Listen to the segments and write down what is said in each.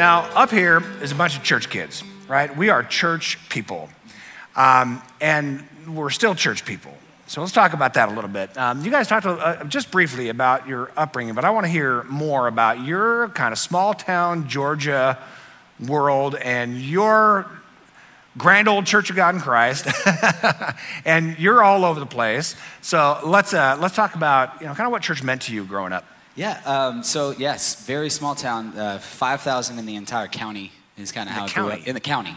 Now, up here is a bunch of church kids, right? We are church people. Um, and we're still church people. So let's talk about that a little bit. Um, you guys talked uh, just briefly about your upbringing, but I want to hear more about your kind of small town Georgia world and your grand old Church of God in Christ, and you're all over the place. So let's uh, let's talk about you know kind of what church meant to you growing up. Yeah. Um, so yes, very small town. Uh, Five thousand in the entire county is kind of how it grew county? up. In the county,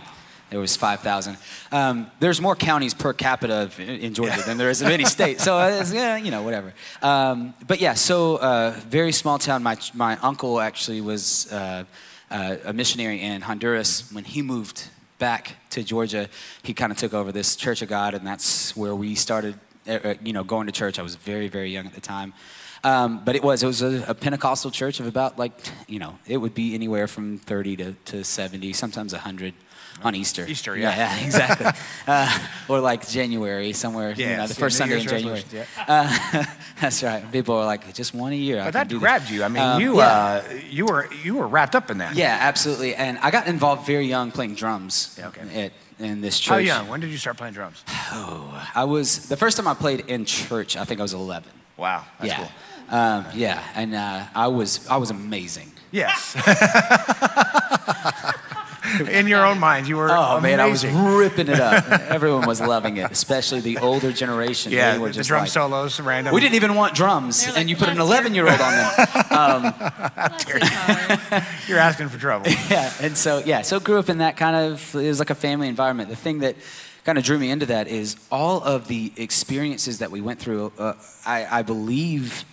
there was five thousand. Um, there's more counties per capita in, in Georgia than there is in any state. So it's, yeah, you know, whatever. Um, but yeah, so uh, very small town. My my uncle actually was. Uh, uh, a missionary in Honduras. When he moved back to Georgia, he kind of took over this Church of God, and that's where we started, uh, uh, you know, going to church. I was very, very young at the time. Um, but it was, it was a, a Pentecostal church of about like, you know, it would be anywhere from 30 to, to 70, sometimes 100 on Easter. Easter, yeah. Yeah, yeah exactly. uh, or like January, somewhere, you Yeah, know, the first Sunday in January. resolutions, Uh, that's right. People are like, just one a year. I But can that do this." grabbed you. I mean, Um, you yeah. uh, you were you were wrapped up in that. Yeah, absolutely. And I got involved very young playing drums Yeah, okay. at, in this church. How young? When did you start playing drums? Oh, I was the first time I played in church. I think I was 11. Wow, that's yeah, cool. um, yeah, and uh, I was I was amazing. Yes. in your own mind, you were. Oh man, I was ripping it up. Everyone was loving it, especially the older generation. Yeah, they were the just drum like, solos, random. We didn't even want drums, They're and you put an 11 year old on them. Bless your heart. You're asking for trouble. yeah, and so yeah, so grew up in that kind of it was like a family environment. The thing that kind of drew me into that is all of the experiences that we went through. Uh, I, I believe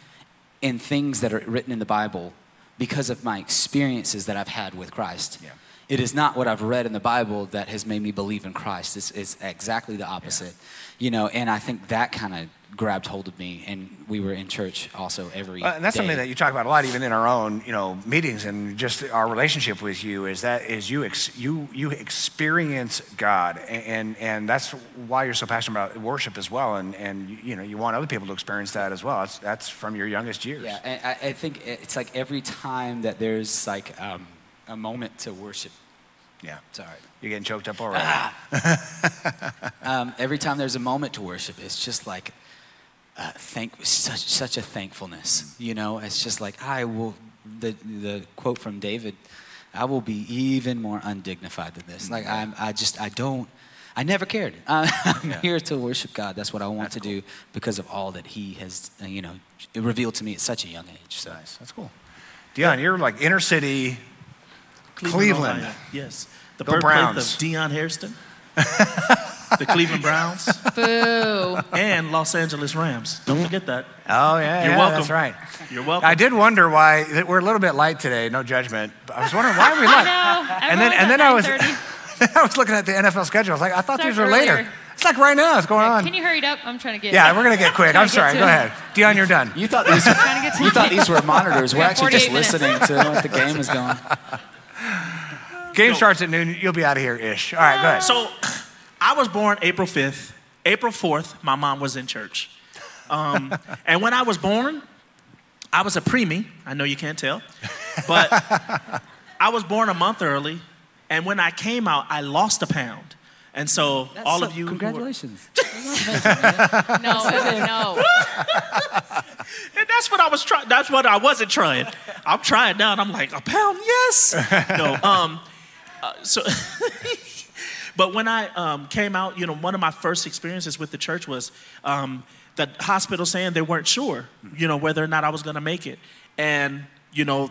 in things that are written in the Bible because of my experiences that I've had with Christ. Yeah. It is not what I've read in the Bible that has made me believe in Christ. It's, it's exactly the opposite, you know. And I think that kind of grabbed hold of me. And we were in church also every Uh, and that's day. something that you talk about a lot, even in our own, you know, meetings and just our relationship with you. Is that is you ex, you you experience God, and, and and that's why you're so passionate about worship as well. And and you know, you want other people to experience that as well. That's that's from your youngest years. Yeah, and I, I think it's like every time that there's like um, a moment to worship. Yeah. Sorry. You're getting choked up already. Um, every time there's a moment to worship, it's just like uh, thank such such a thankfulness. You know, it's just like I will. The the quote from David, I will be even more undignified than this. Like I'm, I just I don't. I never cared. I'm Yeah. here to worship God. That's what I want to do because of all that He has, you know, revealed to me at such a young age. So. Nice. That's cool. Dion, you're like inner city. Cleveland. Ohio. Yes. The Go birthplace Browns. of Deion Hairston, the Cleveland Browns, Boo. and Los Angeles Rams. Don't forget that. Oh yeah, You're yeah, welcome. That's right. You're welcome. I did wonder why we're a little bit light today. No judgment. But I was wondering why are we light. No, and then and then I was I was looking at the NFL schedule. I was like, I thought Start these were later. It's like right now. It's going on. Can you hurry it up? I'm trying to get. yeah, we're gonna get quick. I'm Trying to sorry. Go to- ahead, Dion. You're done. You thought these were, Trying to get to you thought these were monitors. We're We have actually just minutes. listening to what the game is going. Game starts at noon. You'll be out of here ish. All right, go ahead. So, I was born April 5th. April 4th, my mom was in church. Um, and when I was born, I was a preemie. I know you can't tell. But I was born a month early. And when I came out, I lost a pound. And so, all of you. who were- congratulations. No, no. And that's what I was trying. That's what I wasn't trying. I'm trying now, and I'm like a pound, yes. no, um, uh, so. but when I um, came out, you know, one of my first experiences with the church was um, the hospital saying they weren't sure, you know, whether or not I was going to make it, and you know,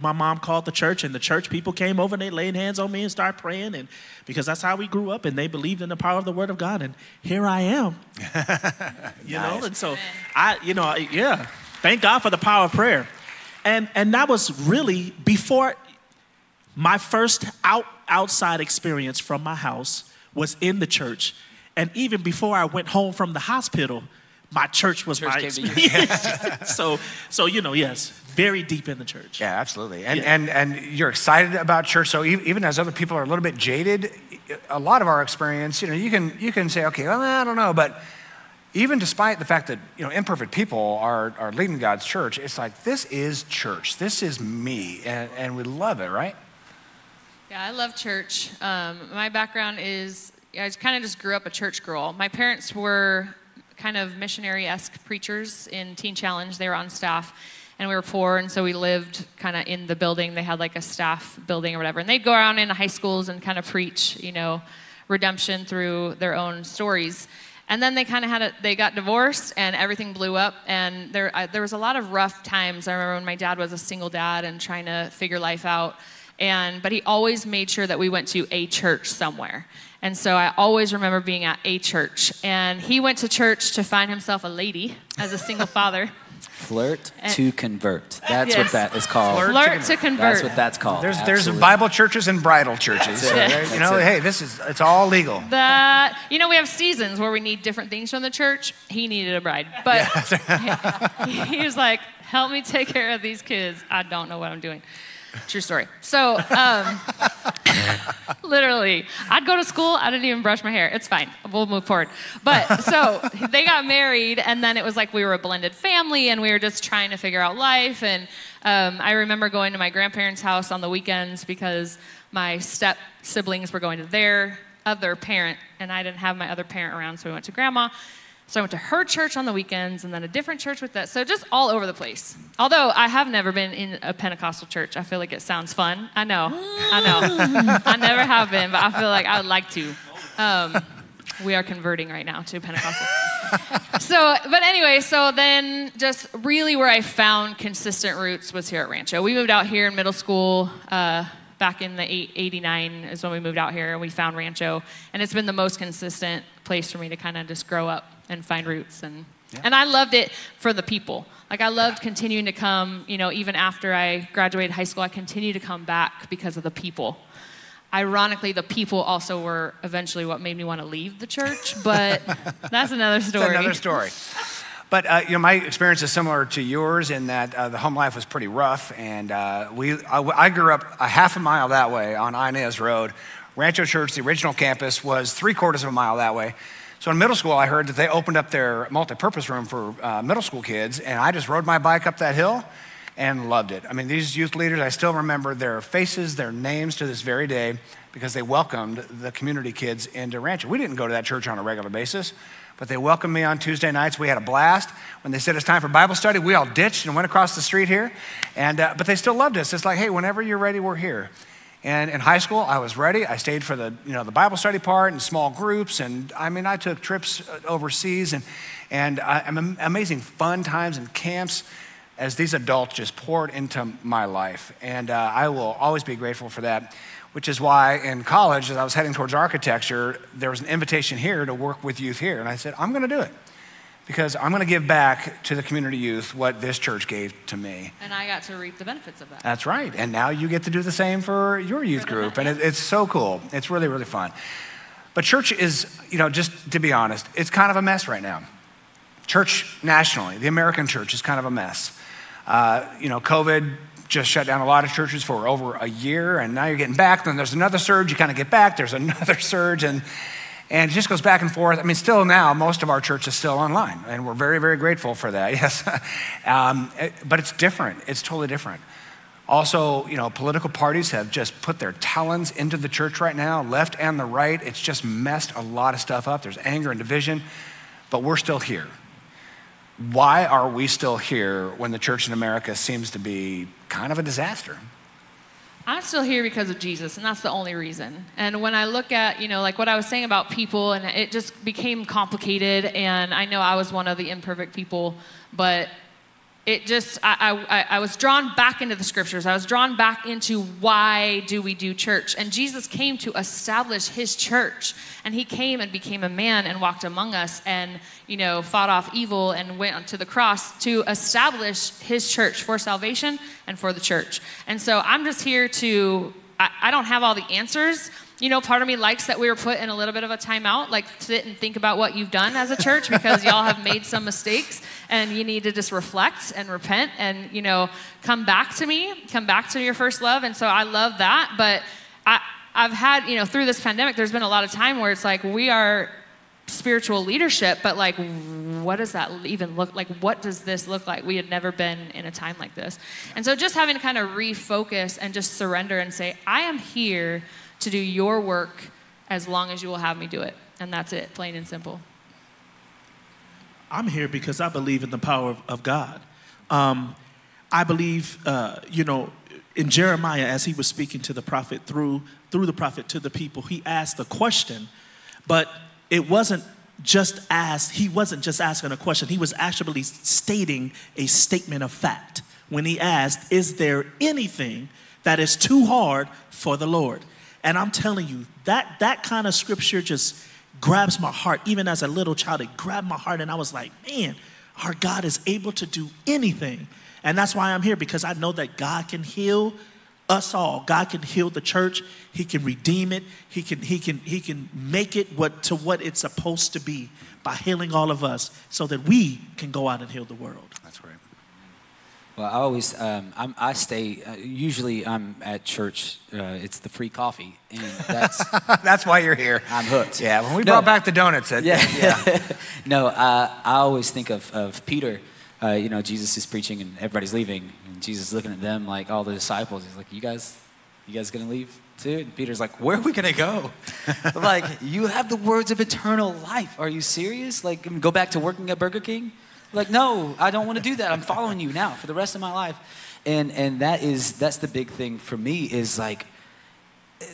my mom called the church, and the church people came over and they laid hands on me and started praying, and because that's how we grew up, and they believed in the power of the Word of God, and here I am. you know, and so I, you know, I- yeah, thank God for the power of prayer, and and that was really before my first out outside experience from my house was in the church, and even before I went home from the hospital, my church was Church my came to you. experience. so so you know, yes, very deep in the church. Yeah, absolutely. And, Yeah. and, and you're excited about church. So even as other people are a little bit jaded, a lot of our experience, you know, you can, you can say, okay, well, I don't know. But even despite the fact that, you know, imperfect people are, are leading God's church, it's like, this is church. This is me. And, and we love it, right? Yeah, I love church. Um, my background is I kind of just grew up a church girl. My parents were kind of missionary esque preachers in Teen Challenge. They were on staff, and we were poor, and so we lived kind of in the building. They had like a staff building or whatever, and they'd go around in high schools and kind of preach, you know, redemption through their own stories. And then they kind of had a, they got divorced and everything blew up. And there, I, there was a lot of rough times. I remember when my dad was a single dad and trying to figure life out. And, but he always made sure that we went to a church somewhere. And so I always remember being at a church. And he went to church to find himself a lady as a single father. Flirt And- to convert. That's Yes. what that is called. Flirt Flirt to convert. That's what that's called. There's, there's Bible churches and bridal churches. So, That's it. there- you That's know, it. hey, this is, it's all legal. that you know we have seasons where we need different things from the church he needed a bride but he was like help me take care of these kids i don't know what i'm doing true story. So um, literally i'd go to school i didn't even brush my hair. It's fine. We'll move forward. But so they got married and then it was like we were a blended family and we were just trying to figure out life. And um, i remember going to my grandparents house on the weekends because my step siblings were going to their other parent, and I didn't have my other parent around, so we went to grandma. So I went to her church on the weekends, and then a different church with that. So just all over the place. Although I have never been in a Pentecostal church, I feel like it sounds fun. I know, I know. I never have been, but I feel like I would like to. Um, we are converting right now to Pentecostal. so, but anyway, so then just really where I found consistent roots was here at Rancho. We moved out here in middle school. Uh, back in the 89 is when we moved out here and we found Rancho. And it's been the most consistent place for me to kind of just grow up and find roots. And, and I loved it for the people. Like I loved continuing to come, you know, even after I graduated high school, I continued to come back because of the people. Ironically, the people also were eventually what made me want to leave the church, but that's another story. Another story. But uh, you know, my experience is similar to yours in that uh, the home life was pretty rough, and uh, we I, I grew up a half a mile that way on Ynez Road. Rancho Church, the original campus, was three quarters of a mile that way. So in middle school, I heard that they opened up their multi-purpose room for uh, middle school kids, and I just rode my bike up that hill and loved it. I mean, these youth leaders, I still remember their faces, their names to this very day because they welcomed the community kids into Rancho. We didn't go to that church on a regular basis, but they welcomed me on Tuesday nights. We had a blast. When they said it's time for Bible study, we all ditched and went across the street here. And, uh, but they still loved us. It's like, hey, whenever you're ready, we're here. And in high school, I was ready. I stayed for the, you know, the Bible study part and small groups. And I mean, I took trips uh, overseas and, and amazing fun times and camps as these adults just poured into my life. And uh, I will always be grateful for that, which is why in college, as I was heading towards architecture, there was an invitation here to work with youth here. And I said, I'm going to do it because I'm going to give back to the community youth what this church gave to me. And I got to reap the benefits of that. That's right. And now you get to do the same for your youth group. And it, it's so cool. It's really, really fun. But church is, you know, just to be honest, it's kind of a mess right now. Church nationally, the American church is kind of a mess. Uh, you know, COVID just shut down a lot of churches for over a year, and now you're getting back. Then there's another surge, you kind of get back, there's another surge, and, and it just goes back and forth. I mean, still now, most of our church is still online, and we're very, very grateful for that, yes. um, it- but it's different, it's totally different. Also, you know, political parties have just put their talons into the church right now, left and the right. It's just messed a lot of stuff up. There's anger and division, but we're still here. Why are we still here when the church in America seems to be kind of a disaster? I'm still here because of Jesus, and that's the only reason. And when I look at, you know, like what I was saying about people, and it just became complicated, and I know I was one of the imperfect people, but it just, I, I, I was drawn back into the scriptures. I was drawn back into why do we do church? And Jesus came to establish his church. And he came and became a man and walked among us and, you know, fought off evil and went to the cross to establish his church for salvation and for the church. And so I'm just here to, I, I don't have all the answers. You know, part of me likes that we were put in a little bit of a timeout, like sit and think about what you've done as a church because y'all have made some mistakes and you need to just reflect and repent and, you know, come back to me, come back to your first love. And so I love that. But I, I've had, you know, through this pandemic, there's been a lot of time where it's like we are spiritual leadership, but like, what does that even look like? What does this look like? We had never been in a time like this. And so just having to kind of refocus and just surrender and say, I am here to do your work as long as you will have me do it. And that's it, plain and simple. I'm here because I believe in the power of, of God. Um, I believe, uh, you know, in Jeremiah, as he was speaking to the prophet through through the prophet to the people, he asked a question, but it wasn't just asked. He wasn't just asking a question. He was actually stating a statement of fact when he asked, "Is there anything that is too hard for the Lord?" And I'm telling you that that kind of scripture just grabs my heart. Even as a little child, it grabbed my heart, and I was like, "Man, our God is able to do anything." And that's why I'm here because I know that God can heal us all. God can heal the church. He can redeem it. He can he can he can make it what to what it's supposed to be by healing all of us so that we can go out and heal the world. That's right. Well, I always, um, I'm, I stay, uh, usually I'm at church, uh, it's the free coffee, and that's, That's why you're here. I'm hooked. Yeah, when we No. brought back the donuts, it, Yeah. yeah. no, uh, I always think of, of Peter. Uh, you know, Jesus is preaching and everybody's leaving, and Jesus is looking at them like all the disciples. He's like, "You guys, you guys gonna leave too?" And Peter's like, "Where are we gonna go? like, you have the words of eternal life. Are you serious? Like, go back to working at Burger King? Like, no, I don't want to do that. I'm following you now for the rest of my life." And and that is that's the big thing for me is like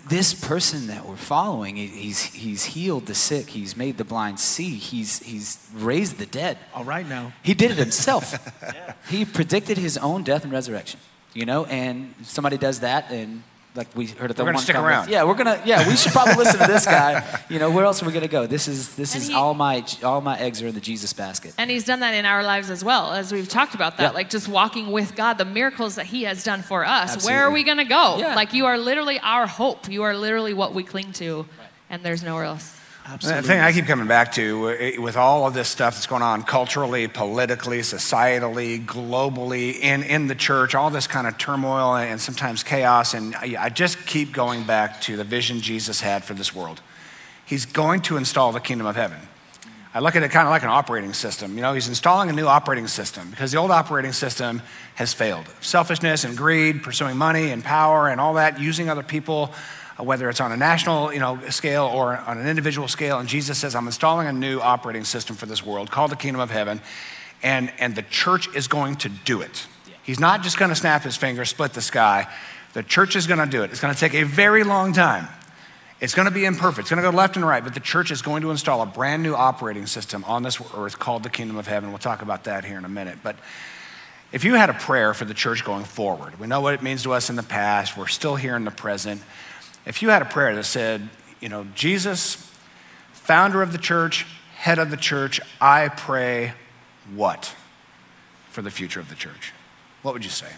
this person that we're following, he's, he's healed the sick, he's made the blind see, he's, he's raised the dead. All right now. He did it himself. He predicted his own death and resurrection, you know, and somebody does that, and like we heard at the We're gonna one stick conference- around. Yeah, we're gonna. Yeah, we should probably listen to this guy. You know, where else are we gonna go? This is this And is he- all my all my eggs are in the Jesus basket. And he's done that in our lives as well, as we've talked about that. Yeah. Like just walking with God, the miracles that he has done for us. Where are we going to go? Yeah. Like you are literally our hope. You are literally what we cling to, and there's nowhere else. The thing I keep coming back to uh, with all of this stuff that's going on culturally, politically, societally, globally, in, in the church, all this kind of turmoil and sometimes chaos. And I, just keep going back to the vision Jesus had for this world. He's going to install the kingdom of heaven. I look at it kind of like an operating system. You know, he's installing a new operating system because the old operating system has failed. Selfishness and greed, pursuing money and power and all that, using other people, Uh, whether it's on a national you know, scale or on an individual scale. And Jesus says, I'm installing a new operating system for this world called the kingdom of heaven. And, and the church is going to do it. He's not just going to snap his finger, split the sky. The church is going to do it. It's going to take a very long time. It's going to be imperfect. It's going to go left and right, but the church is going to install a brand new operating system on this earth called the kingdom of heaven. We'll talk about that here in a minute. But if you had a prayer for the church going forward, we know what it means to us in the past, we're still here in the present. If you had a prayer that said, you know, Jesus, founder of the church, head of the church, I pray what for the future of the church? What would you say?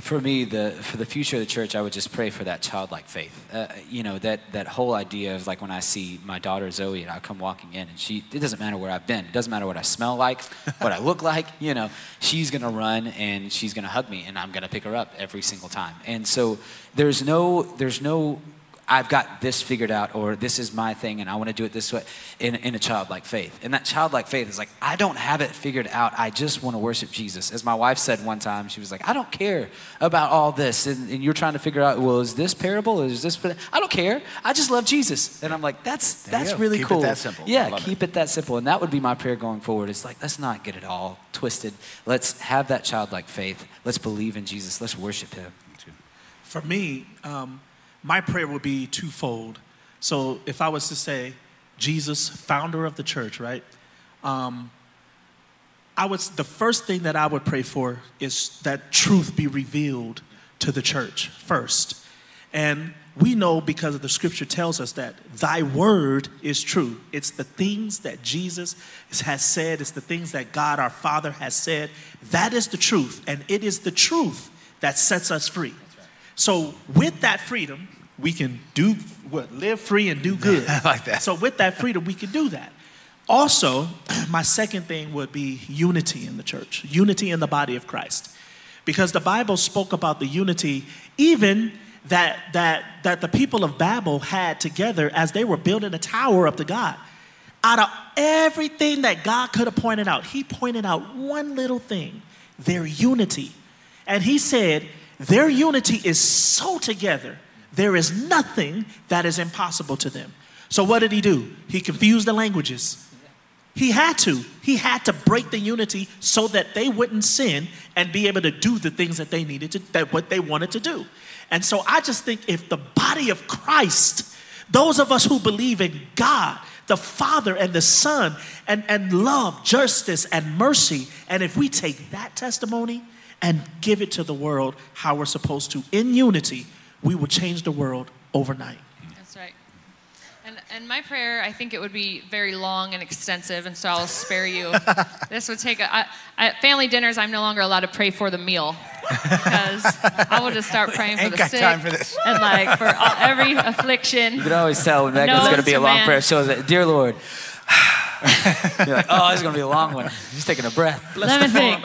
For me, the for the future of the church, I would just pray for that childlike faith. Uh, you know, that that whole idea of like when I see my daughter Zoe and I come walking in, and she, it doesn't matter where I've been, it doesn't matter what I smell like, what I look like. You know, she's gonna run and she's gonna hug me, and I'm gonna pick her up every single time. And so there's no there's no I've got this figured out, or this is my thing, and I want to do it this way in, in a childlike faith. And that childlike faith is like, I don't have it figured out. I just want to worship Jesus. As my wife said one time, she was like, I don't care about all this. And, and you're trying to figure out, well, is this parable? Or is this? I don't care. I just love Jesus. And I'm like, that's There that's go. really Keep it cool. that simple. Yeah, love keep it. that simple. And that would be my prayer going forward. It's like, let's not get it all twisted. Let's have that childlike faith. Let's believe in Jesus. Let's worship him. For me, um, my prayer would be twofold. So if I was to say, Jesus, founder of the church, right? Um, I would. The first thing that I would pray for is that truth be revealed to the church first, and we know because of the Scripture tells us that Thy word is true. It's the things that Jesus has said. It's the things that God our Father has said. That is the truth, and it is the truth that sets us free. So with that freedom, we can do what live free and do good. I like that. So with that freedom, we can do that. Also, my second thing would be unity in the church, unity in the body of Christ. Because the Bible spoke about the unity even that that that the people of Babel had together as they were building a tower up to God. out of everything that God could have pointed out, he pointed out one little thing their unity. And he said, Their unity is so together, there is nothing that is impossible to them. So, what did he do? He confused the languages. He had to. He had to break the unity so that they wouldn't sin and be able to do the things that they needed to, that what they wanted to do. And so I just think if the body of Christ, those of us who believe in God, the Father and the Son, and, and love, justice, and mercy, and if we take that testimony and give it to the world how we're supposed to in unity, we will change the world overnight. That's right. And, and my prayer, I think it would be very long and extensive, and so I'll spare you. this would take a, I, at family dinners. I'm no longer allowed to pray for the meal because I will just start praying for Ain't the sick time for this. and like for all, every affliction. You can always tell when Megan's No, going to be a long man. prayer. So that, dear Lord, you're like, oh, this is going to be a long one. He's taking a breath. Let me think.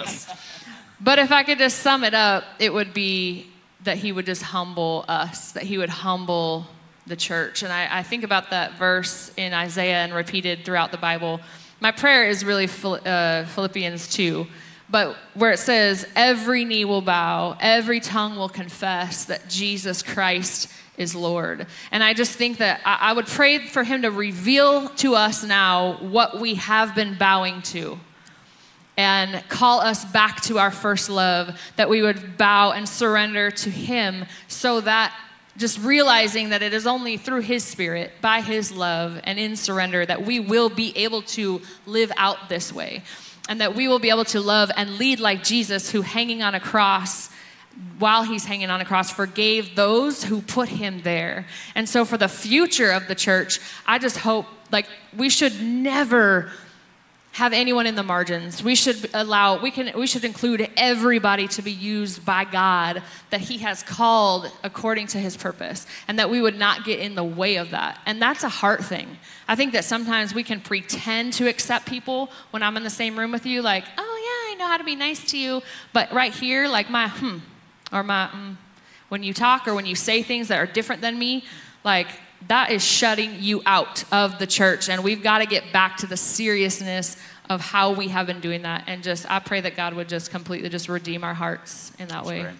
But if I could just sum it up, it would be that he would just humble us, that he would humble the church. And I, I think about that verse in Isaiah and repeated throughout the Bible. My prayer is really uh, Philippians 2, but where it says, Every knee will bow, every tongue will confess that Jesus Christ is Lord. And I just think that I, I would pray for him to reveal to us now what we have been bowing to and call us back to our first love, that we would bow and surrender to Him so that just realizing that it is only through His Spirit, by His love, and in surrender that we will be able to live out this way. And that we will be able to love and lead like Jesus, who hanging on a cross, while he's hanging on a cross, forgave those who put him there. And so, for the future of the church, I just hope, like, we should never have anyone in the margins. We should allow, we can, we should include everybody to be used by God that He has called according to His purpose, and that we would not get in the way of that. And that's a heart thing. I think that sometimes we can pretend to accept people when I'm in the same room with you, like, oh yeah, I know how to be nice to you, but right here, like my hmm, or my mm, when you talk or when you say things that are different than me, like that is shutting you out of the church. And we've got to get back to the seriousness of how we have been doing that. And just, I pray that God would just completely just redeem our hearts in that way. great.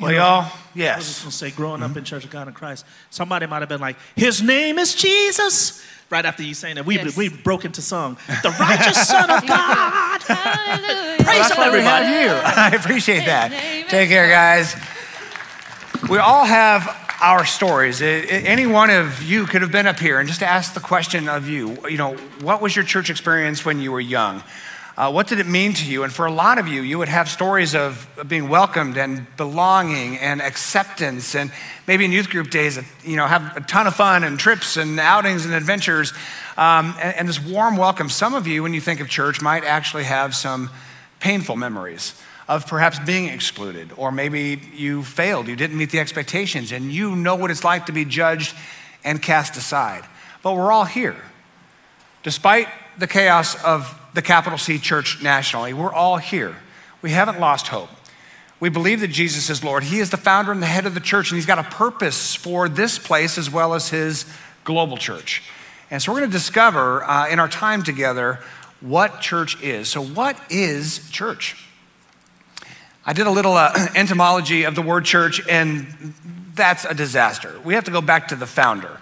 Well, y'all, yes. I was just gonna say, growing up in mm-hmm. Church of God in Christ, somebody might have been like, "His name is Jesus." Right after you saying that, we Yes. we broke into song, "The Righteous Son of God." Hallelujah. Praise That's Him, why we everybody. have you. I appreciate that. Take care, guys. We all have our stories. I- I- Any one of you could have been up here and just asked the question of you, you know, what was your church experience when you were young? Uh, what did it mean to you? And for a lot of you, you would have stories of being welcomed and belonging and acceptance, and maybe in youth group days, you know, have a ton of fun and trips and outings and adventures, um, and, and this warm welcome. Some of you, when you think of church, might actually have some painful memories of perhaps being excluded, or maybe you failed, you didn't meet the expectations, and you know what it's like to be judged and cast aside. But we're all here. Despite the chaos of the capital C church nationally, we're all here. We haven't lost hope. We believe that Jesus is Lord. He is the founder and the head of the church, and He's got a purpose for this place as well as His global church. And so we're going to discover uh, in our time together what church is. So, what is church? I did a little uh, entomology of the word church, and that's a disaster. We have to go back to the founder.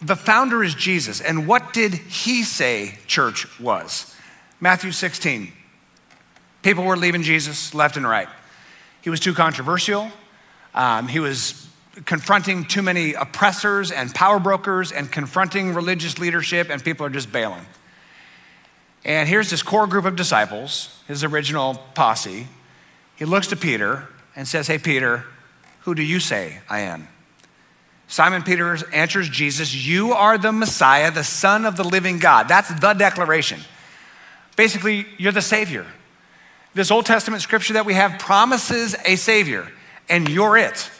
The founder is Jesus. And what did he say church was? Matthew 16. People were leaving Jesus left and right. He was too controversial. Um, he was confronting too many oppressors and power brokers and confronting religious leadership, and people are just bailing. And here's this core group of disciples, his original posse. He looks to Peter and says, Hey, Peter, who do you say I am? Simon Peter answers Jesus, You are the Messiah, the Son of the living God. That's the declaration. Basically, you're the Savior. This Old Testament scripture that we have promises a Savior, and you're it.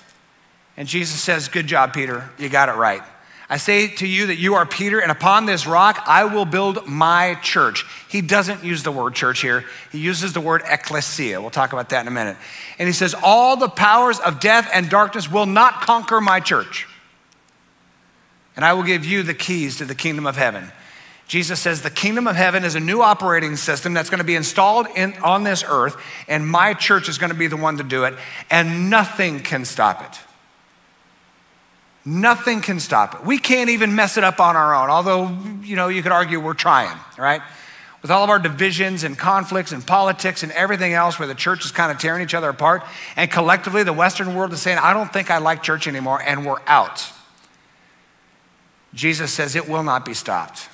And Jesus says, Good job, Peter. You got it right. I say to you that you are Peter, and upon this rock I will build my church. He doesn't use the word church here, he uses the word ecclesia. We'll talk about that in a minute. And he says, All the powers of death and darkness will not conquer my church. And I will give you the keys to the kingdom of heaven. Jesus says the kingdom of heaven is a new operating system that's going to be installed in, on this earth, and my church is going to be the one to do it, and nothing can stop it. Nothing can stop it. We can't even mess it up on our own, although, you know, you could argue we're trying, right? With all of our divisions and conflicts and politics and everything else where the church is kind of tearing each other apart, and collectively the Western world is saying, I don't think I like church anymore, and we're out. Jesus says it will not be stopped.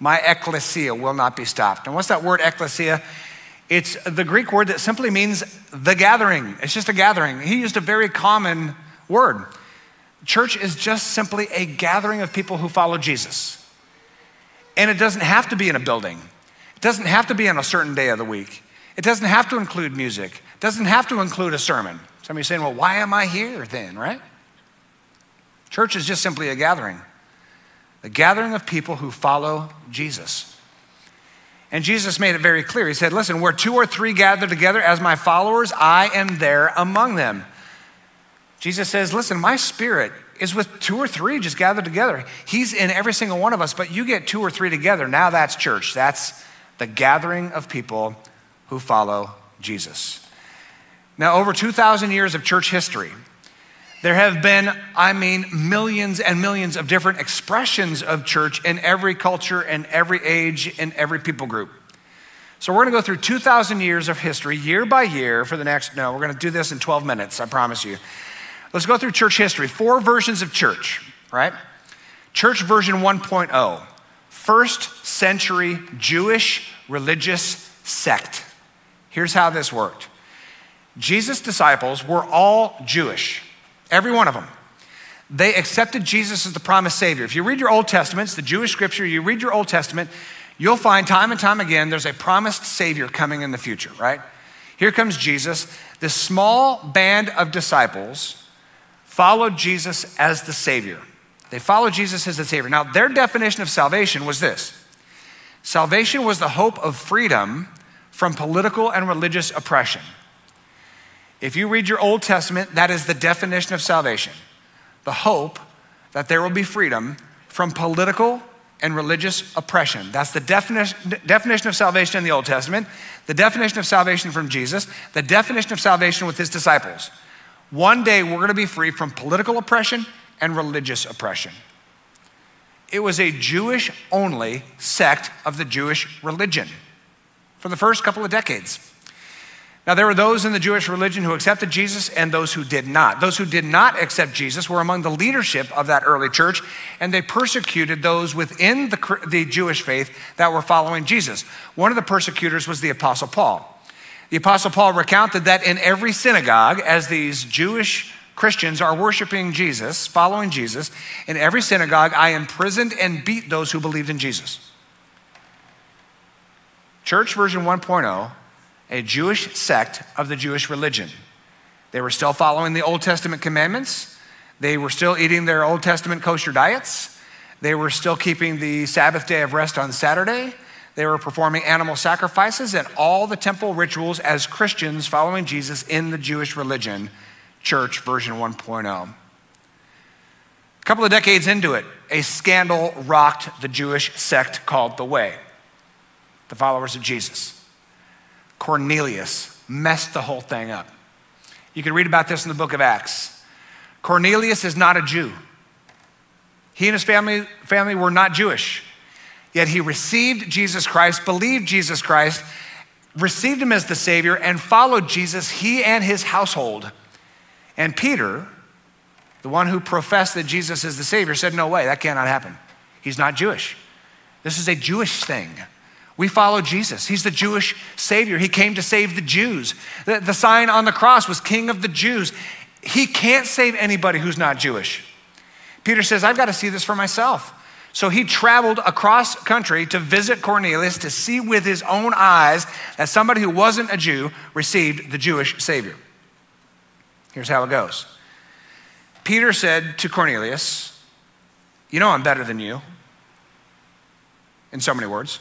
My ecclesia will not be stopped. And what's that word, ecclesia? It's the Greek word that simply means the gathering. It's just a gathering. He used a very common word. Church is just simply a gathering of people who follow Jesus. And it doesn't have to be in a building, it doesn't have to be on a certain day of the week, it doesn't have to include music, it doesn't have to include a sermon. Somebody's saying, well, why am I here then, right? Church is just simply a gathering, a gathering of people who follow Jesus. And Jesus made it very clear. He said, Listen, where two or three gather together as my followers, I am there among them. Jesus says, Listen, my spirit is with two or three just gathered together. He's in every single one of us, but you get two or three together. Now that's church. That's the gathering of people who follow Jesus. Now, over 2,000 years of church history, there have been, I mean, millions and millions of different expressions of church in every culture and every age and every people group. So we're going to go through 2,000 years of history, year by year, for the next, no, we're going to do this in 12 minutes, I promise you. Let's go through church history. Four versions of church, right? Church version 1.0, first century Jewish religious sect. Here's how this worked Jesus' disciples were all Jewish. Every one of them. They accepted Jesus as the promised Savior. If you read your Old Testaments, the Jewish scripture, you read your Old Testament, you'll find time and time again there's a promised Savior coming in the future, right? Here comes Jesus. This small band of disciples followed Jesus as the Savior. They followed Jesus as the Savior. Now, their definition of salvation was this salvation was the hope of freedom from political and religious oppression. If you read your Old Testament, that is the definition of salvation the hope that there will be freedom from political and religious oppression. That's the definition, definition of salvation in the Old Testament, the definition of salvation from Jesus, the definition of salvation with his disciples. One day we're going to be free from political oppression and religious oppression. It was a Jewish only sect of the Jewish religion for the first couple of decades. Now, there were those in the Jewish religion who accepted Jesus and those who did not. Those who did not accept Jesus were among the leadership of that early church, and they persecuted those within the, the Jewish faith that were following Jesus. One of the persecutors was the Apostle Paul. The Apostle Paul recounted that in every synagogue, as these Jewish Christians are worshiping Jesus, following Jesus, in every synagogue, I imprisoned and beat those who believed in Jesus. Church version 1.0 a Jewish sect of the Jewish religion. They were still following the Old Testament commandments. They were still eating their Old Testament kosher diets. They were still keeping the Sabbath day of rest on Saturday. They were performing animal sacrifices and all the temple rituals as Christians following Jesus in the Jewish religion, church version 1.0. A couple of decades into it, a scandal rocked the Jewish sect called the Way, the followers of Jesus. Cornelius messed the whole thing up. You can read about this in the book of Acts. Cornelius is not a Jew. He and his family, family were not Jewish. Yet he received Jesus Christ, believed Jesus Christ, received him as the Savior, and followed Jesus, he and his household. And Peter, the one who professed that Jesus is the Savior, said, No way, that cannot happen. He's not Jewish. This is a Jewish thing. We follow Jesus. He's the Jewish Savior. He came to save the Jews. The, the, sign on the cross was King of the Jews. He can't save anybody who's not Jewish. Peter says, I've got to see this for myself. So he traveled across country to visit Cornelius to see with his own eyes that somebody who wasn't a Jew received the Jewish Savior. Here's how it goes Peter said to Cornelius, You know I'm better than you, in so many words.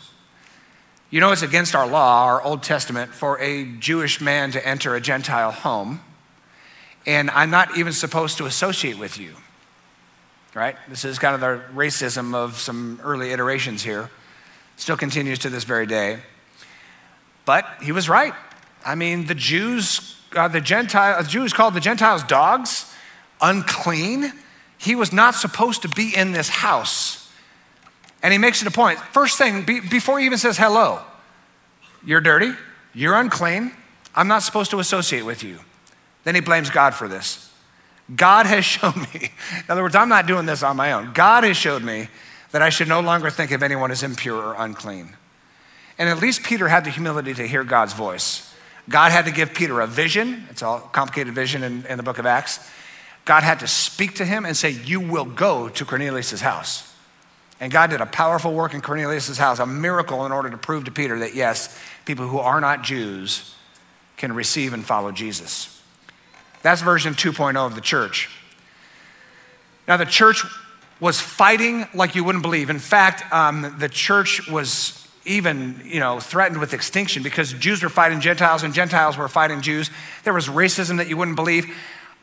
You know, it's against our law, our Old Testament, for a Jewish man to enter a Gentile home, and I'm not even supposed to associate with you. Right? This is kind of the racism of some early iterations here. Still continues to this very day. But he was right. I mean, the Jews, uh, the Gentile, the Jews called the Gentiles dogs, unclean. He was not supposed to be in this house. And he makes it a point. First thing, be, before he even says hello, you're dirty, you're unclean, I'm not supposed to associate with you. Then he blames God for this. God has shown me, in other words, I'm not doing this on my own. God has showed me that I should no longer think of anyone as impure or unclean. And at least Peter had the humility to hear God's voice. God had to give Peter a vision. It's a complicated vision in, in the book of Acts. God had to speak to him and say, You will go to Cornelius' house. And God did a powerful work in Cornelius' house, a miracle in order to prove to Peter that yes, people who are not Jews can receive and follow Jesus. That's version 2.0 of the church. Now, the church was fighting like you wouldn't believe. In fact, um, the church was even you know threatened with extinction because Jews were fighting Gentiles and Gentiles were fighting Jews. There was racism that you wouldn't believe.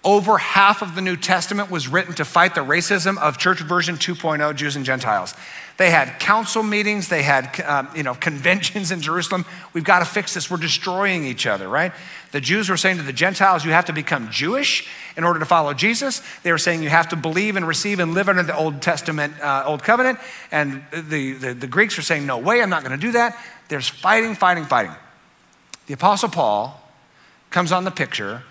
Over half of the New Testament was written to fight the racism of church version 2.0 Jews and Gentiles. They had council meetings, they had um, you know conventions in Jerusalem. We've got to fix this. We're destroying each other, right? The Jews were saying to the Gentiles, you have to become Jewish in order to follow Jesus. They were saying you have to believe and receive and live under the Old Testament, uh, Old Covenant. And the, the, the Greeks were saying, no way, I'm not going to do that. There's fighting, fighting, fighting. The Apostle Paul comes on the picture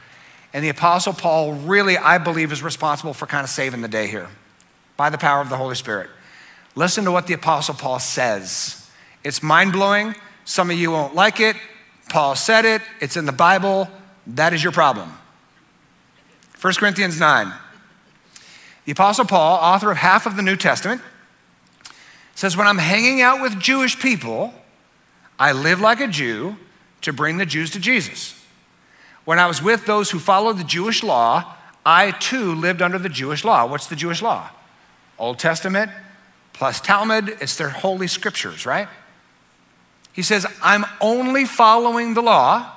and the Apostle Paul really, I believe, is responsible for kind of saving the day here by the power of the Holy Spirit. Listen to what the Apostle Paul says. It's mind blowing. Some of you won't like it. Paul said it, it's in the Bible. That is your problem. 1 Corinthians 9. The Apostle Paul, author of half of the New Testament, says, When I'm hanging out with Jewish people, I live like a Jew to bring the Jews to Jesus. When I was with those who followed the Jewish law, I too lived under the Jewish law. What's the Jewish law? Old Testament plus Talmud, it's their holy scriptures, right? He says, I'm only following the law,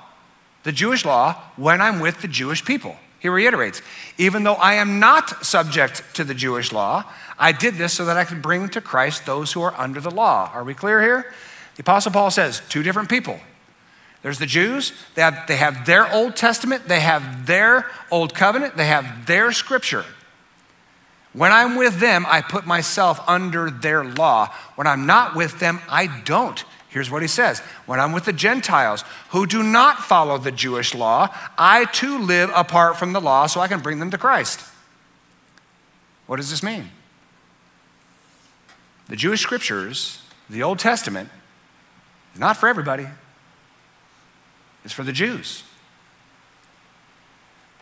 the Jewish law, when I'm with the Jewish people. He reiterates, even though I am not subject to the Jewish law, I did this so that I could bring to Christ those who are under the law. Are we clear here? The Apostle Paul says, two different people. There's the Jews, they have, they have their Old Testament, they have their Old Covenant, they have their scripture. When I'm with them, I put myself under their law. When I'm not with them, I don't. Here's what he says When I'm with the Gentiles who do not follow the Jewish law, I too live apart from the law so I can bring them to Christ. What does this mean? The Jewish scriptures, the Old Testament, is not for everybody. It's for the Jews.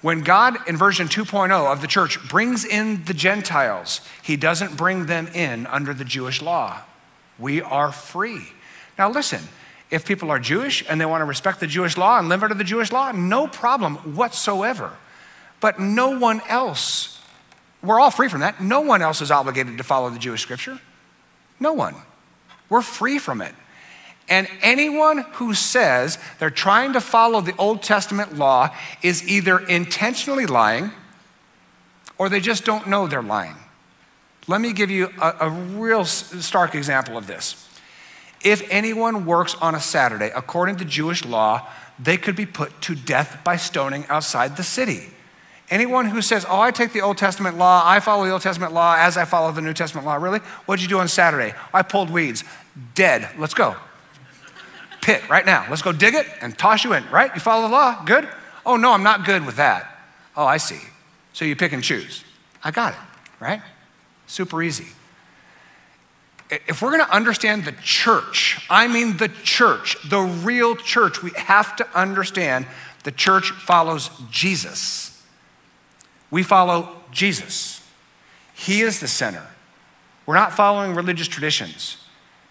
When God, in version 2.0 of the church, brings in the Gentiles, he doesn't bring them in under the Jewish law. We are free. Now, listen, if people are Jewish and they want to respect the Jewish law and live under the Jewish law, no problem whatsoever. But no one else, we're all free from that. No one else is obligated to follow the Jewish scripture. No one. We're free from it. And anyone who says they're trying to follow the Old Testament law is either intentionally lying or they just don't know they're lying. Let me give you a, a real stark example of this. If anyone works on a Saturday, according to Jewish law, they could be put to death by stoning outside the city. Anyone who says, Oh, I take the Old Testament law, I follow the Old Testament law as I follow the New Testament law, really? What'd you do on Saturday? I pulled weeds. Dead. Let's go pit right now. Let's go dig it and toss you in, right? You follow the law? Good? Oh, no, I'm not good with that. Oh, I see. So you pick and choose. I got it, right? Super easy. If we're going to understand the church, I mean the church, the real church, we have to understand the church follows Jesus. We follow Jesus. He is the center. We're not following religious traditions.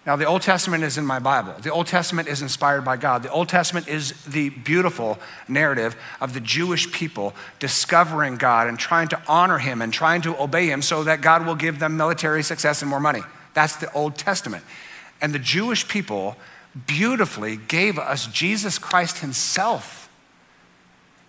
Now, the Old Testament is in my Bible. The Old Testament is inspired by God. The Old Testament is the beautiful narrative of the Jewish people discovering God and trying to honor Him and trying to obey Him so that God will give them military success and more money. That's the Old Testament. And the Jewish people beautifully gave us Jesus Christ Himself.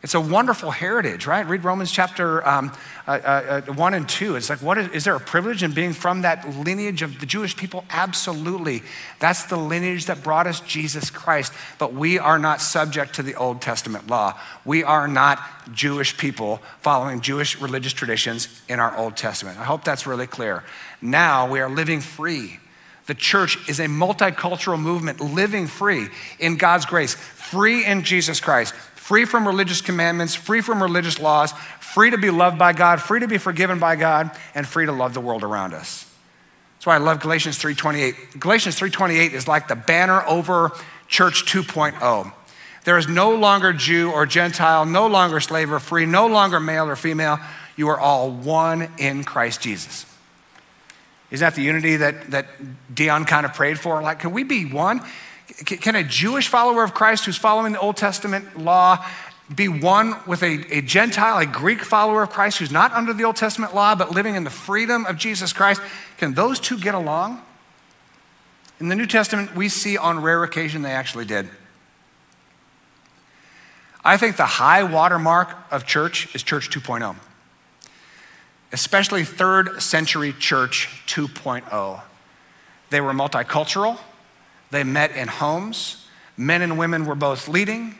It's a wonderful heritage, right? Read Romans chapter um, uh, uh, uh, 1 and 2. It's like, what is, is there a privilege in being from that lineage of the Jewish people? Absolutely. That's the lineage that brought us Jesus Christ. But we are not subject to the Old Testament law. We are not Jewish people following Jewish religious traditions in our Old Testament. I hope that's really clear. Now we are living free. The church is a multicultural movement living free in God's grace, free in Jesus Christ, free from religious commandments, free from religious laws, free to be loved by God, free to be forgiven by God, and free to love the world around us. That's why I love Galatians 3:28. Galatians 3:28 is like the banner over church 2.0. There is no longer Jew or Gentile, no longer slave or free, no longer male or female. You are all one in Christ Jesus. Isn't that the unity that, that Dion kind of prayed for? Like, can we be one? Can a Jewish follower of Christ who's following the Old Testament law be one with a, a, Gentile, a Greek follower of Christ who's not under the Old Testament law but living in the freedom of Jesus Christ? Can those two get along? In the New Testament, we see on rare occasion they actually did. I think the high watermark of church is Church 2.0, especially third century church 2.0. They were multicultural. They met in homes. Men and women were both leading.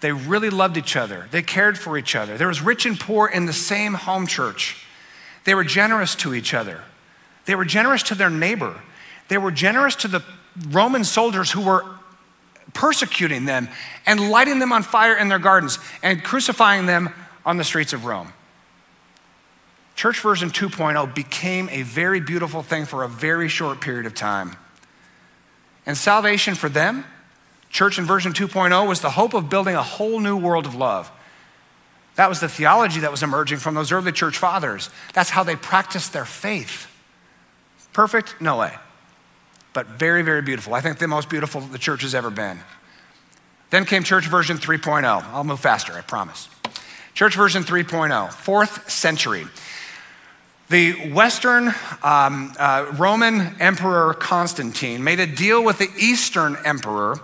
They really loved each other. They cared for each other. There was rich and poor in the same home church. They were generous to each other. They were generous to their neighbor. They were generous to the Roman soldiers who were persecuting them and lighting them on fire in their gardens and crucifying them on the streets of Rome. Church version 2.0 became a very beautiful thing for a very short period of time. And salvation for them, church in version 2.0, was the hope of building a whole new world of love. That was the theology that was emerging from those early church fathers. That's how they practiced their faith. Perfect? No way. But very, very beautiful. I think the most beautiful the church has ever been. Then came church version 3.0. I'll move faster, I promise. Church version 3.0, fourth century. The Western um, uh, Roman Emperor Constantine made a deal with the Eastern Emperor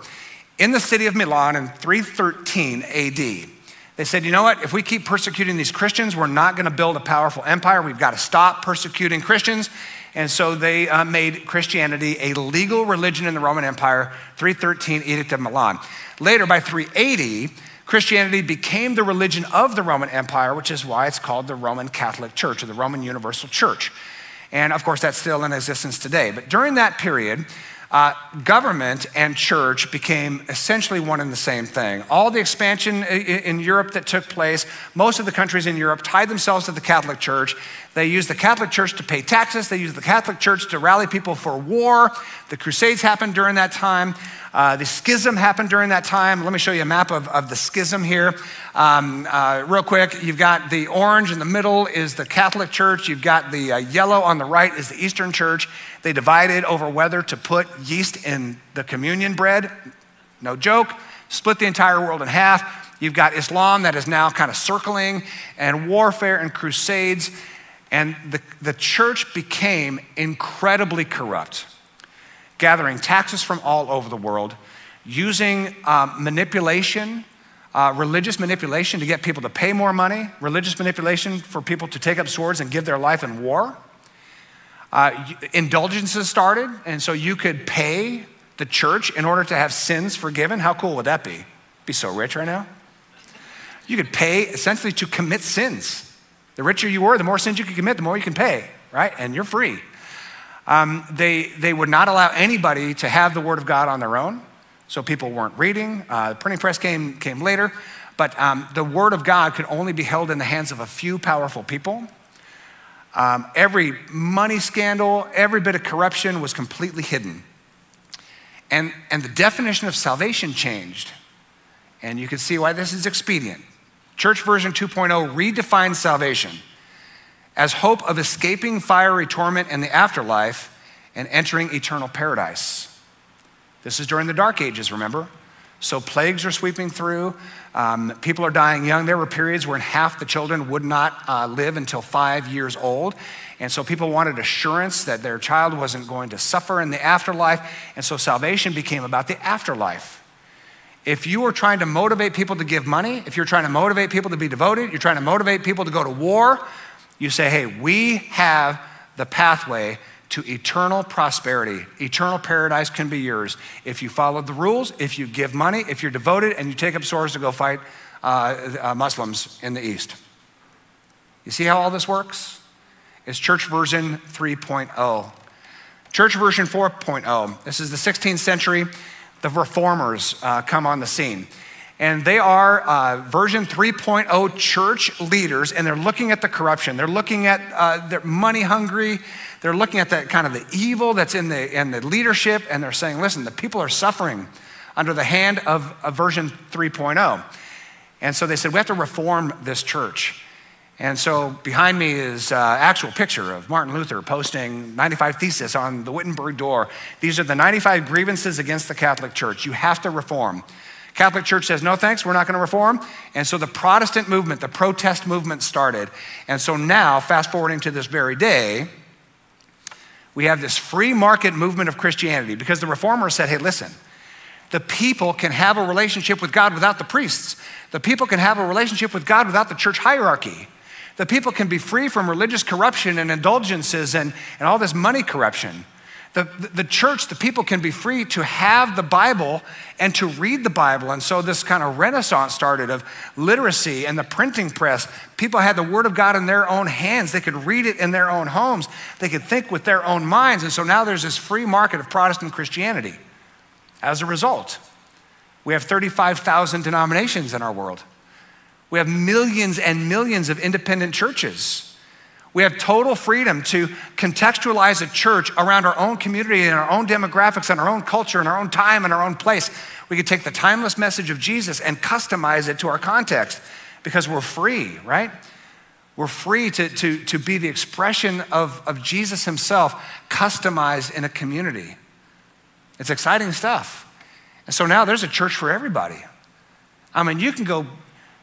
in the city of Milan in 313 AD. They said, you know what? If we keep persecuting these Christians, we're not going to build a powerful empire. We've got to stop persecuting Christians. And so they uh, made Christianity a legal religion in the Roman Empire, 313 Edict of Milan. Later, by 380, Christianity became the religion of the Roman Empire, which is why it's called the Roman Catholic Church or the Roman Universal Church. And of course, that's still in existence today. But during that period, uh, government and church became essentially one and the same thing. All the expansion in Europe that took place, most of the countries in Europe tied themselves to the Catholic Church. They used the Catholic Church to pay taxes, they used the Catholic Church to rally people for war. The Crusades happened during that time. Uh, the schism happened during that time. Let me show you a map of, of the schism here. Um, uh, real quick, you've got the orange in the middle is the Catholic Church. You've got the uh, yellow on the right is the Eastern Church. They divided over whether to put yeast in the communion bread. No joke. Split the entire world in half. You've got Islam that is now kind of circling, and warfare and crusades. And the, the church became incredibly corrupt gathering taxes from all over the world, using um, manipulation, uh, religious manipulation to get people to pay more money, religious manipulation for people to take up swords and give their life in war. Uh, indulgences started, and so you could pay the church in order to have sins forgiven. How cool would that be? Be so rich right now. You could pay essentially to commit sins. The richer you were, the more sins you could commit, the more you can pay, right? And you're free. Um, they, they would not allow anybody to have the Word of God on their own, so people weren't reading. Uh, the printing press came, came later, but um, the Word of God could only be held in the hands of a few powerful people. Um, every money scandal, every bit of corruption was completely hidden. And, and the definition of salvation changed. And you can see why this is expedient. Church version 2.0 redefines salvation as hope of escaping fiery torment in the afterlife and entering eternal paradise. This is during the Dark Ages, remember? So plagues are sweeping through. Um, people are dying young. There were periods when half the children would not uh, live until five years old. And so people wanted assurance that their child wasn't going to suffer in the afterlife. And so salvation became about the afterlife. If you are trying to motivate people to give money, if you're trying to motivate people to be devoted, you're trying to motivate people to go to war, you say, hey, we have the pathway to eternal prosperity. Eternal paradise can be yours if you follow the rules, if you give money, if you're devoted, and you take up swords to go fight uh, uh, Muslims in the East. You see how all this works? It's church version 3.0. Church version 4.0. This is the 16th century. The reformers uh, come on the scene. And they are uh, version 3.0 church leaders, and they're looking at the corruption. They're looking at uh, they're money hungry. They're looking at that kind of the evil that's in the, in the leadership, and they're saying, listen, the people are suffering under the hand of, of version 3.0. And so they said, we have to reform this church. And so behind me is uh, actual picture of Martin Luther posting 95 Theses on the Wittenberg door. These are the 95 grievances against the Catholic Church. You have to reform. Catholic Church says, no thanks, we're not going to reform. And so the Protestant movement, the protest movement started. And so now, fast forwarding to this very day, we have this free market movement of Christianity because the reformers said, hey, listen, the people can have a relationship with God without the priests. The people can have a relationship with God without the church hierarchy. The people can be free from religious corruption and indulgences and, and all this money corruption. The, the church, the people can be free to have the Bible and to read the Bible. And so this kind of renaissance started of literacy and the printing press. People had the Word of God in their own hands. They could read it in their own homes. They could think with their own minds. And so now there's this free market of Protestant Christianity. As a result, we have 35,000 denominations in our world. We have millions and millions of independent churches. We have total freedom to contextualize a church around our own community and our own demographics and our own culture and our own time and our own place. We could take the timeless message of Jesus and customize it to our context because we're free, right? We're free to, to, to be the expression of, of Jesus himself, customized in a community. It's exciting stuff. And so now there's a church for everybody. I mean, you can go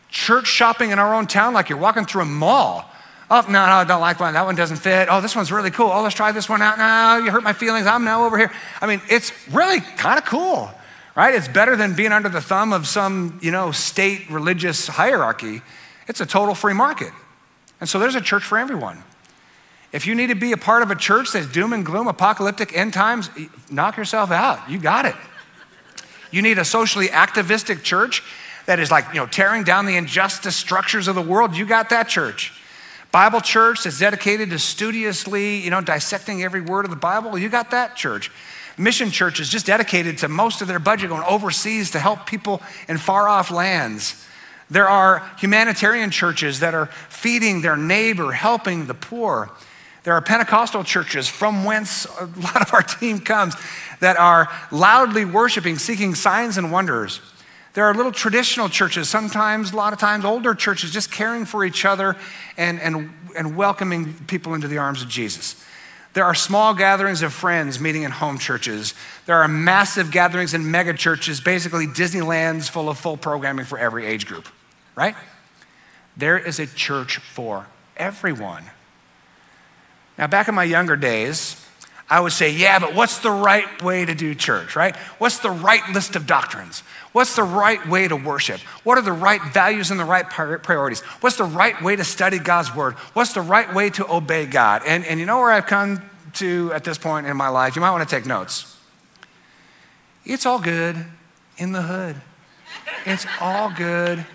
church shopping in our own town like you're walking through a mall Oh, no, no, I don't like one. That one doesn't fit. Oh, this one's really cool. Oh, let's try this one out. No, you hurt my feelings. I'm now over here. I mean, it's really kind of cool, right? It's better than being under the thumb of some, you know, state religious hierarchy. It's a total free market. And so there's a church for everyone. If you need to be a part of a church that's doom and gloom, apocalyptic end times, knock yourself out. You got it. You need a socially activistic church that is like, you know, tearing down the injustice structures of the world. You got that church. Bible church that's dedicated to studiously, you know, dissecting every word of the Bible, you got that church. Mission church is just dedicated to most of their budget going overseas to help people in far off lands. There are humanitarian churches that are feeding their neighbor, helping the poor. There are Pentecostal churches from whence a lot of our team comes that are loudly worshiping, seeking signs and wonders. There are little traditional churches, sometimes, a lot of times, older churches, just caring for each other and, and, and welcoming people into the arms of Jesus. There are small gatherings of friends meeting in home churches. There are massive gatherings in mega churches, basically Disneylands full of full programming for every age group, right? There is a church for everyone. Now, back in my younger days, I would say, yeah, but what's the right way to do church, right? What's the right list of doctrines? What's the right way to worship? What are the right values and the right priorities? What's the right way to study God's word? What's the right way to obey God? And, and you know where I've come to at this point in my life? You might want to take notes. It's all good in the hood. It's all good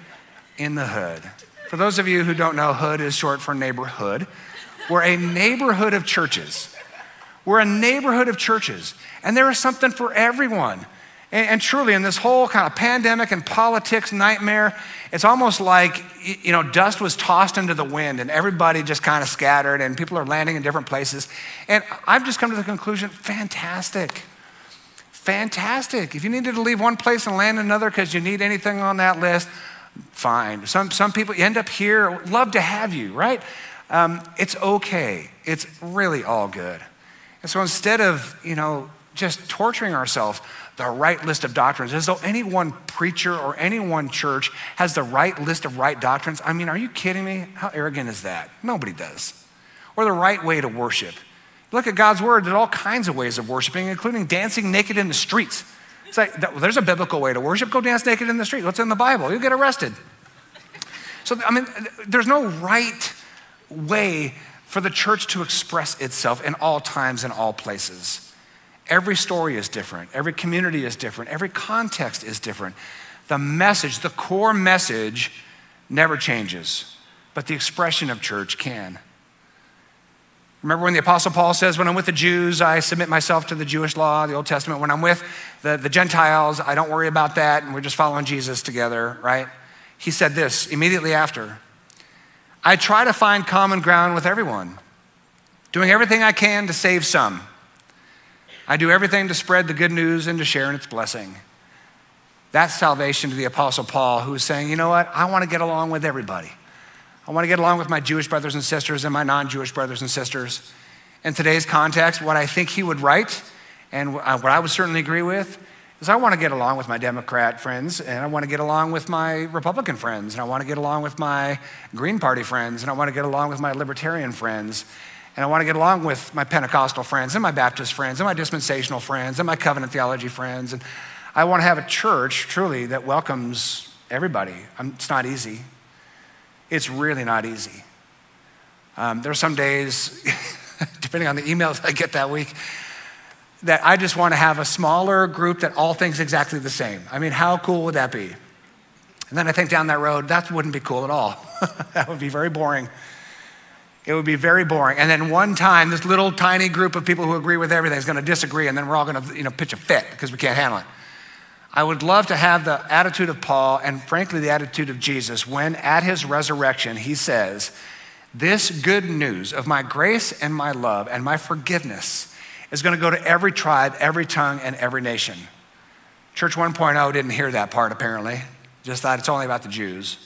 in the hood. For those of you who don't know, hood is short for neighborhood. We're a neighborhood of churches. We're a neighborhood of churches, and there is something for everyone. And, and, truly, in this whole kind of pandemic and politics nightmare, it's almost like, you know, dust was tossed into the wind and everybody just kind of scattered and people are landing in different places. And I've just come to the conclusion fantastic. Fantastic. If you needed to leave one place and land another because you need anything on that list, fine. Some, some people, end up here, love to have you, right? Um, it's okay. It's really all good. And so instead of, you know, just torturing ourselves, the right list of doctrines, as though any one preacher or any one church has the right list of right doctrines. I mean, are you kidding me? How arrogant is that? Nobody does. Or the right way to worship. Look at God's word, there's all kinds of ways of worshiping, including dancing naked in the streets. It's like, there's a biblical way to worship. Go dance naked in the street. What's in the Bible? You'll get arrested. So, I mean, there's no right way for the church to express itself in all times and all places. Every story is different, every community is different, every context is different. The message, the core message, never changes, but the expression of church can. Remember when the Apostle Paul says, When I'm with the Jews, I submit myself to the Jewish law, the Old Testament. When I'm with the, the Gentiles, I don't worry about that, and we're just following Jesus together, right? He said this immediately after I try to find common ground with everyone, doing everything I can to save some. I do everything to spread the good news and to share in its blessing. That's salvation to the Apostle Paul, who is saying, you know what? I want to get along with everybody. I want to get along with my Jewish brothers and sisters and my non Jewish brothers and sisters. In today's context, what I think he would write and what I would certainly agree with is I want to get along with my Democrat friends and I want to get along with my Republican friends and I want to get along with my Green Party friends and I want to get along with my Libertarian friends and I want to get along with my Pentecostal friends and my Baptist friends and my dispensational friends and my covenant theology friends. And I want to have a church truly that welcomes everybody. It's not easy. It's really not easy. Um, there are some days, depending on the emails I get that week, that I just want to have a smaller group that all thinks exactly the same. I mean, how cool would that be? And then I think down that road, that wouldn't be cool at all. that would be very boring. It would be very boring. And then one time, this little tiny group of people who agree with everything is going to disagree, and then we're all going to you know, pitch a fit because we can't handle it. I would love to have the attitude of Paul and, frankly, the attitude of Jesus when at his resurrection he says, This good news of my grace and my love and my forgiveness is going to go to every tribe, every tongue, and every nation. Church 1.0 didn't hear that part, apparently, just thought it's only about the Jews.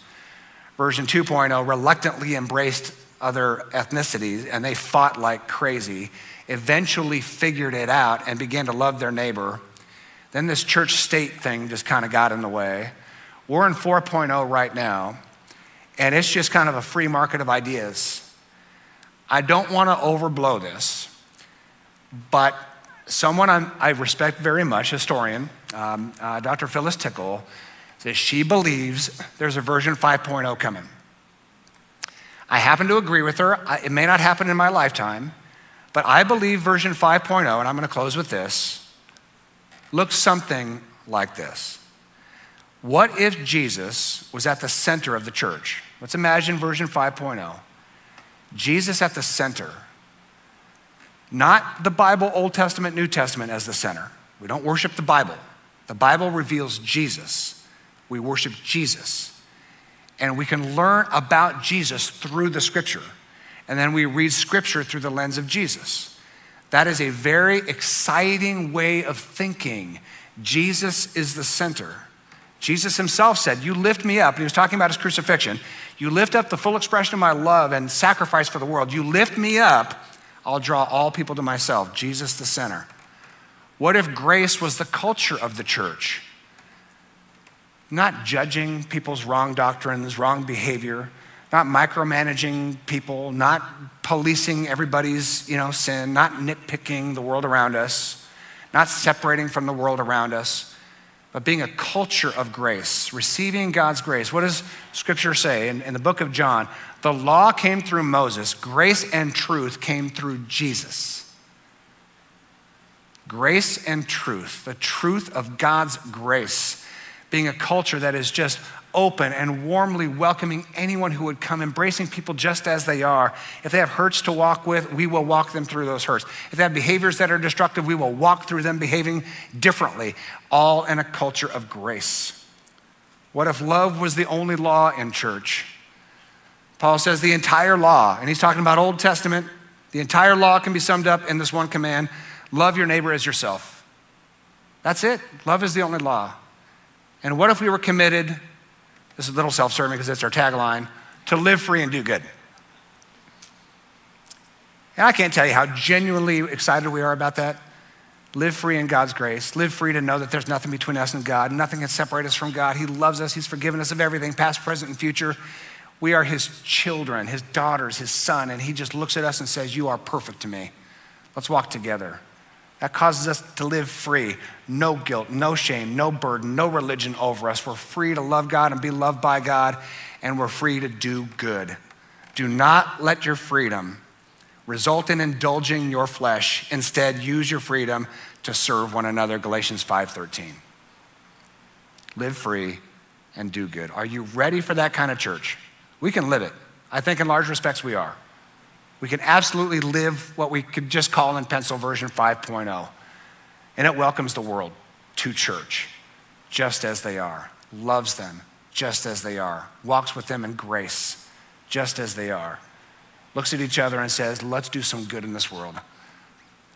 Version 2.0 reluctantly embraced other ethnicities and they fought like crazy, eventually figured it out and began to love their neighbor then this church state thing just kind of got in the way. We're in 4.0 right now, and it's just kind of a free market of ideas. I don't want to overblow this, but someone I'm, i respect very much, historian, um, uh, Dr. Phyllis Tickle, says she believes there's a version 5.0 coming. I happen to agree with her. I, it may not happen in my lifetime, but I believe version 5.0, and I'm going to close with this looks something like this. What if Jesus was at the center of the church? Let's imagine version 5.0. Jesus at the center. Not the Bible, Old Testament, New Testament as the center. We don't worship the Bible. The Bible reveals Jesus. We worship Jesus. And we can learn about Jesus through the scripture. And then we read scripture through the lens of Jesus. That is a very exciting way of thinking. Jesus is the center. Jesus himself said, You lift me up. He was talking about his crucifixion. You lift up the full expression of my love and sacrifice for the world. You lift me up, I'll draw all people to myself. Jesus the center. What if grace was the culture of the church? Not judging people's wrong doctrines, wrong behavior, not micromanaging people, not policing everybody's you know, sin, not nitpicking the world around us, not separating from the world around us, but being a culture of grace, receiving God's grace. What does Scripture say in, in the book of John? The law came through Moses, grace and truth came through Jesus. Grace and truth, the truth of God's grace, being a culture that is just open and warmly welcoming anyone who would come, embracing people just as they are. If they have hurts to walk with, we will walk them through those hurts. If they have behaviors that are destructive, we will walk through them behaving differently, all in a culture of grace. What if love was the only law in church? Paul says the entire law, and he's talking about Old Testament, the entire law can be summed up in this one command love your neighbor as yourself. That's it. Love is the only law. And what if we were committed this is a little self serving because it's our tagline to live free and do good. And I can't tell you how genuinely excited we are about that. Live free in God's grace. Live free to know that there's nothing between us and God. Nothing can separate us from God. He loves us. He's forgiven us of everything, past, present, and future. We are His children, His daughters, His son, and He just looks at us and says, You are perfect to me. Let's walk together. That causes us to live free. No guilt, no shame, no burden, no religion over us. We're free to love God and be loved by God, and we're free to do good. Do not let your freedom result in indulging your flesh. Instead, use your freedom to serve one another. Galatians 5:13. Live free and do good. Are you ready for that kind of church? We can live it. I think in large respects we are. We can absolutely live what we could just call in pencil version 5.0. And it welcomes the world to church just as they are, loves them just as they are, walks with them in grace just as they are, looks at each other and says, Let's do some good in this world.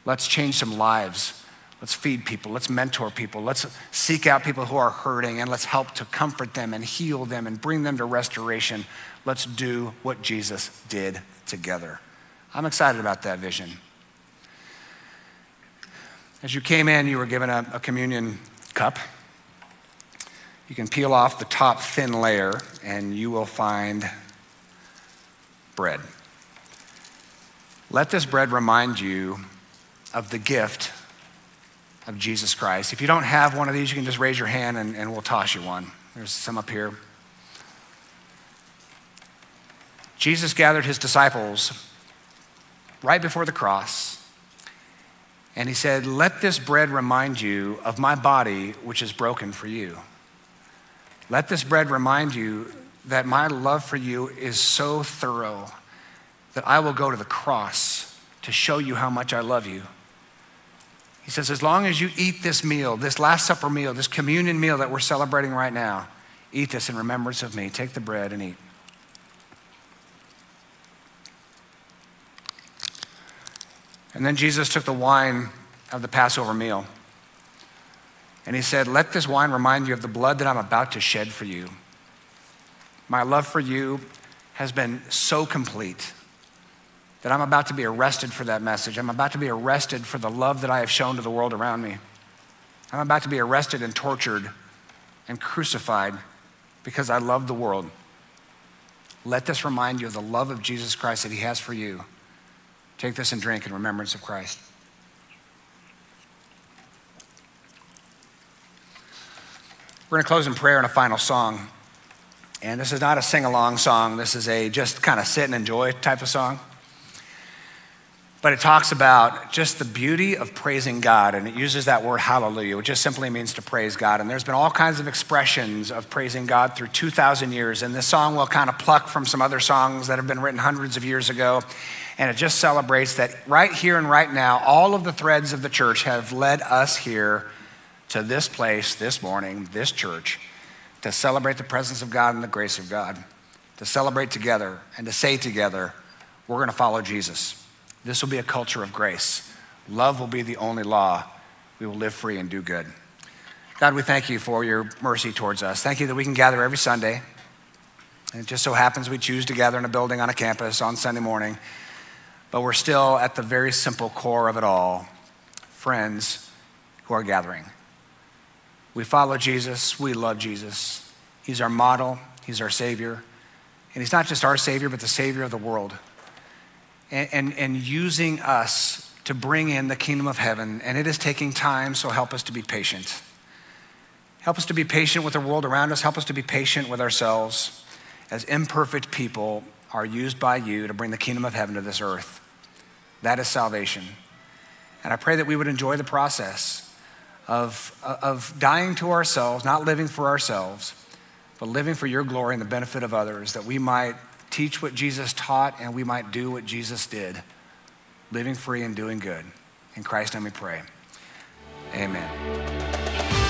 Let's change some lives. Let's feed people. Let's mentor people. Let's seek out people who are hurting and let's help to comfort them and heal them and bring them to restoration. Let's do what Jesus did together. I'm excited about that vision. As you came in, you were given a, a communion cup. You can peel off the top thin layer and you will find bread. Let this bread remind you of the gift of Jesus Christ. If you don't have one of these, you can just raise your hand and, and we'll toss you one. There's some up here. Jesus gathered his disciples right before the cross. And he said, Let this bread remind you of my body, which is broken for you. Let this bread remind you that my love for you is so thorough that I will go to the cross to show you how much I love you. He says, as long as you eat this meal, this Last Supper meal, this communion meal that we're celebrating right now, eat this in remembrance of me. Take the bread and eat. And then Jesus took the wine of the Passover meal. And he said, Let this wine remind you of the blood that I'm about to shed for you. My love for you has been so complete that I'm about to be arrested for that message. I'm about to be arrested for the love that I have shown to the world around me. I'm about to be arrested and tortured and crucified because I love the world. Let this remind you of the love of Jesus Christ that he has for you. Take this and drink in remembrance of Christ. We're going to close in prayer and a final song. And this is not a sing along song, this is a just kind of sit and enjoy type of song. But it talks about just the beauty of praising God, and it uses that word hallelujah, which just simply means to praise God. And there's been all kinds of expressions of praising God through 2,000 years. And this song will kind of pluck from some other songs that have been written hundreds of years ago. And it just celebrates that right here and right now, all of the threads of the church have led us here to this place this morning, this church, to celebrate the presence of God and the grace of God, to celebrate together and to say together, we're going to follow Jesus. This will be a culture of grace. Love will be the only law. We will live free and do good. God, we thank you for your mercy towards us. Thank you that we can gather every Sunday. And it just so happens we choose to gather in a building on a campus on Sunday morning but we're still at the very simple core of it all friends who are gathering. We follow Jesus, we love Jesus. He's our model, He's our Savior. And He's not just our Savior, but the Savior of the world. And, and, and using us to bring in the kingdom of heaven. And it is taking time, so help us to be patient. Help us to be patient with the world around us. Help us to be patient with ourselves as imperfect people are used by you to bring the kingdom of heaven to this earth. That is salvation. And I pray that we would enjoy the process of, of dying to ourselves, not living for ourselves, but living for your glory and the benefit of others, that we might teach what Jesus taught and we might do what Jesus did, living free and doing good. In Christ's name we pray. Amen.